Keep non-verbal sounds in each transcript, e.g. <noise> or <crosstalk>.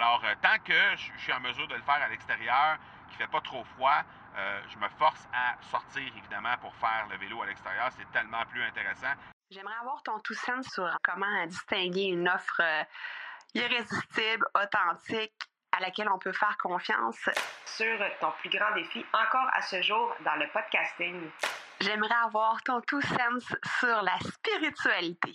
Alors, euh, tant que je suis en mesure de le faire à l'extérieur, qu'il ne fait pas trop froid, euh, je me force à sortir, évidemment, pour faire le vélo à l'extérieur. C'est tellement plus intéressant. J'aimerais avoir ton tout sens sur comment distinguer une offre euh, irrésistible, authentique, à laquelle on peut faire confiance. Sur ton plus grand défi encore à ce jour dans le podcasting. J'aimerais avoir ton tout sens sur la spiritualité.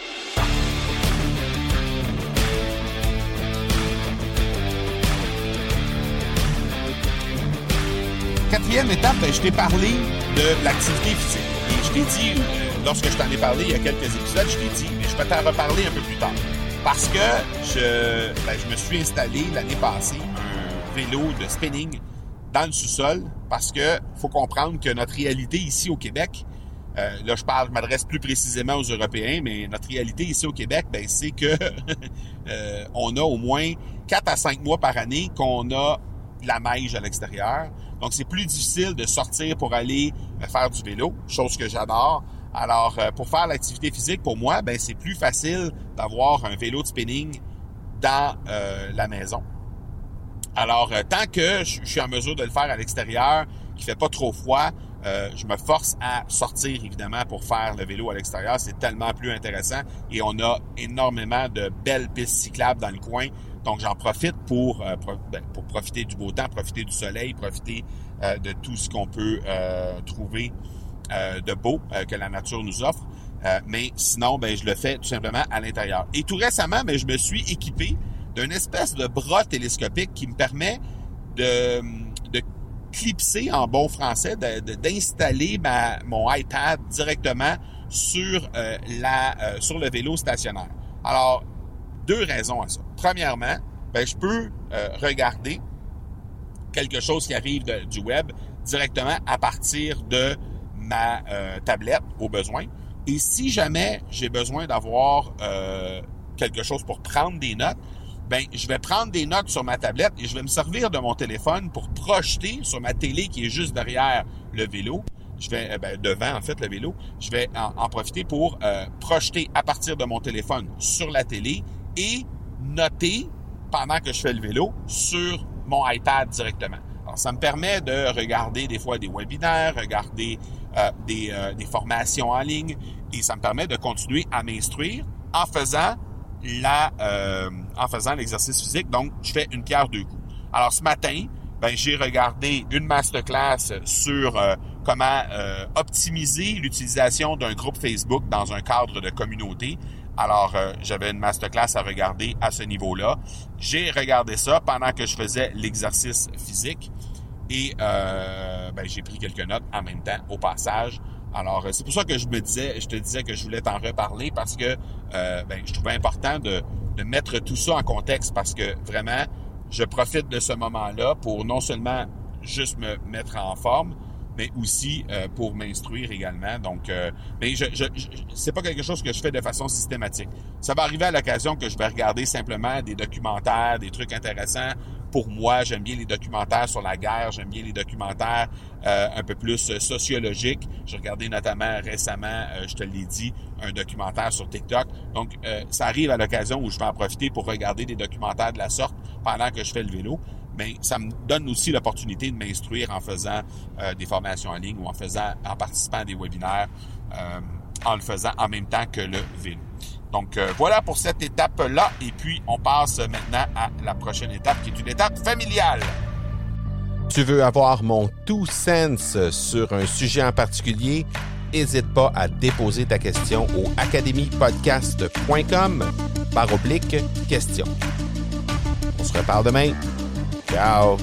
Quatrième étape, je t'ai parlé de l'activité physique. Et je t'ai dit, euh, lorsque je t'en ai parlé il y a quelques épisodes, je t'ai dit, mais je vais t'en reparler un peu plus tard. Parce que je, ben, je me suis installé l'année passée un vélo de spinning dans le sous-sol parce que faut comprendre que notre réalité ici au Québec, euh, là je parle, je m'adresse plus précisément aux Européens, mais notre réalité ici au Québec, ben, c'est que <laughs> euh, on a au moins 4 à 5 mois par année qu'on a de la neige à l'extérieur. Donc, c'est plus difficile de sortir pour aller euh, faire du vélo, chose que j'adore. Alors, euh, pour faire l'activité physique, pour moi, ben c'est plus facile d'avoir un vélo de spinning dans euh, la maison. Alors, tant que je suis en mesure de le faire à l'extérieur, qu'il fait pas trop froid, je me force à sortir, évidemment, pour faire le vélo à l'extérieur. C'est tellement plus intéressant et on a énormément de belles pistes cyclables dans le coin. Donc, j'en profite pour, euh, ben, pour profiter du beau temps, profiter du soleil, profiter euh, de tout ce qu'on peut euh, trouver de beau que la nature nous offre. mais sinon, ben, je le fais tout simplement à l'intérieur. Et tout récemment, ben, je me suis équipé d'une espèce de bras télescopique qui me permet de, de clipser en bon français, d'installer mon iPad directement sur, la, sur le vélo stationnaire. Alors, deux raisons à ça. Premièrement, ben, je peux euh, regarder quelque chose qui arrive du web directement à partir de ma euh, tablette au besoin. Et si jamais j'ai besoin d'avoir euh, quelque chose pour prendre des notes, ben je vais prendre des notes sur ma tablette et je vais me servir de mon téléphone pour projeter sur ma télé qui est juste derrière le vélo. Je vais ben, devant en fait le vélo. Je vais en, profiter pour projeter à partir de mon téléphone sur la télé et noter pendant que je fais le vélo sur mon iPad directement. Alors, ça me permet de regarder des fois des webinaires, regarder euh, des, euh, des, formations en ligne et ça me permet de continuer à m'instruire en faisant euh, en faisant l'exercice physique. Donc, je fais une pierre deux coups. Alors, ce matin, ben, j'ai regardé une masterclass sur comment optimiser l'utilisation d'un groupe Facebook dans un cadre de communauté. Alors, euh, j'avais une masterclass à regarder à ce niveau-là. J'ai regardé ça pendant que je faisais l'exercice physique et euh, ben, j'ai pris quelques notes en même temps au passage. Alors, euh, c'est pour ça que je me disais, je te disais que je voulais t'en reparler parce que ben, je trouvais important de, de mettre tout ça en contexte parce que vraiment, je profite de ce moment-là pour non seulement juste me mettre en forme, mais aussi euh, pour m'instruire également. Donc, euh, mais je, je, c'est pas quelque chose que je fais de façon systématique. Ça va arriver à l'occasion que je vais regarder simplement des documentaires, des trucs intéressants. Pour moi, j'aime bien les documentaires sur la guerre, j'aime bien les documentaires euh, un peu plus sociologiques. J'ai regardé notamment récemment, je te l'ai dit, un documentaire sur TikTok. Donc, ça arrive à l'occasion où je vais en profiter pour regarder des documentaires de la sorte pendant que je fais le vélo mais ça me donne aussi l'opportunité de m'instruire en faisant euh, des formations en ligne ou en faisant, en participant à des webinaires, euh, en le faisant en même temps que le vélo. Donc euh, voilà pour cette étape-là. Et puis on passe maintenant à la prochaine étape qui est une étape familiale. Tu veux avoir mon tout sens sur un sujet en particulier? N'hésite pas à déposer ta question au academypodcast.com par oblique question. On se reparle demain. Ciao.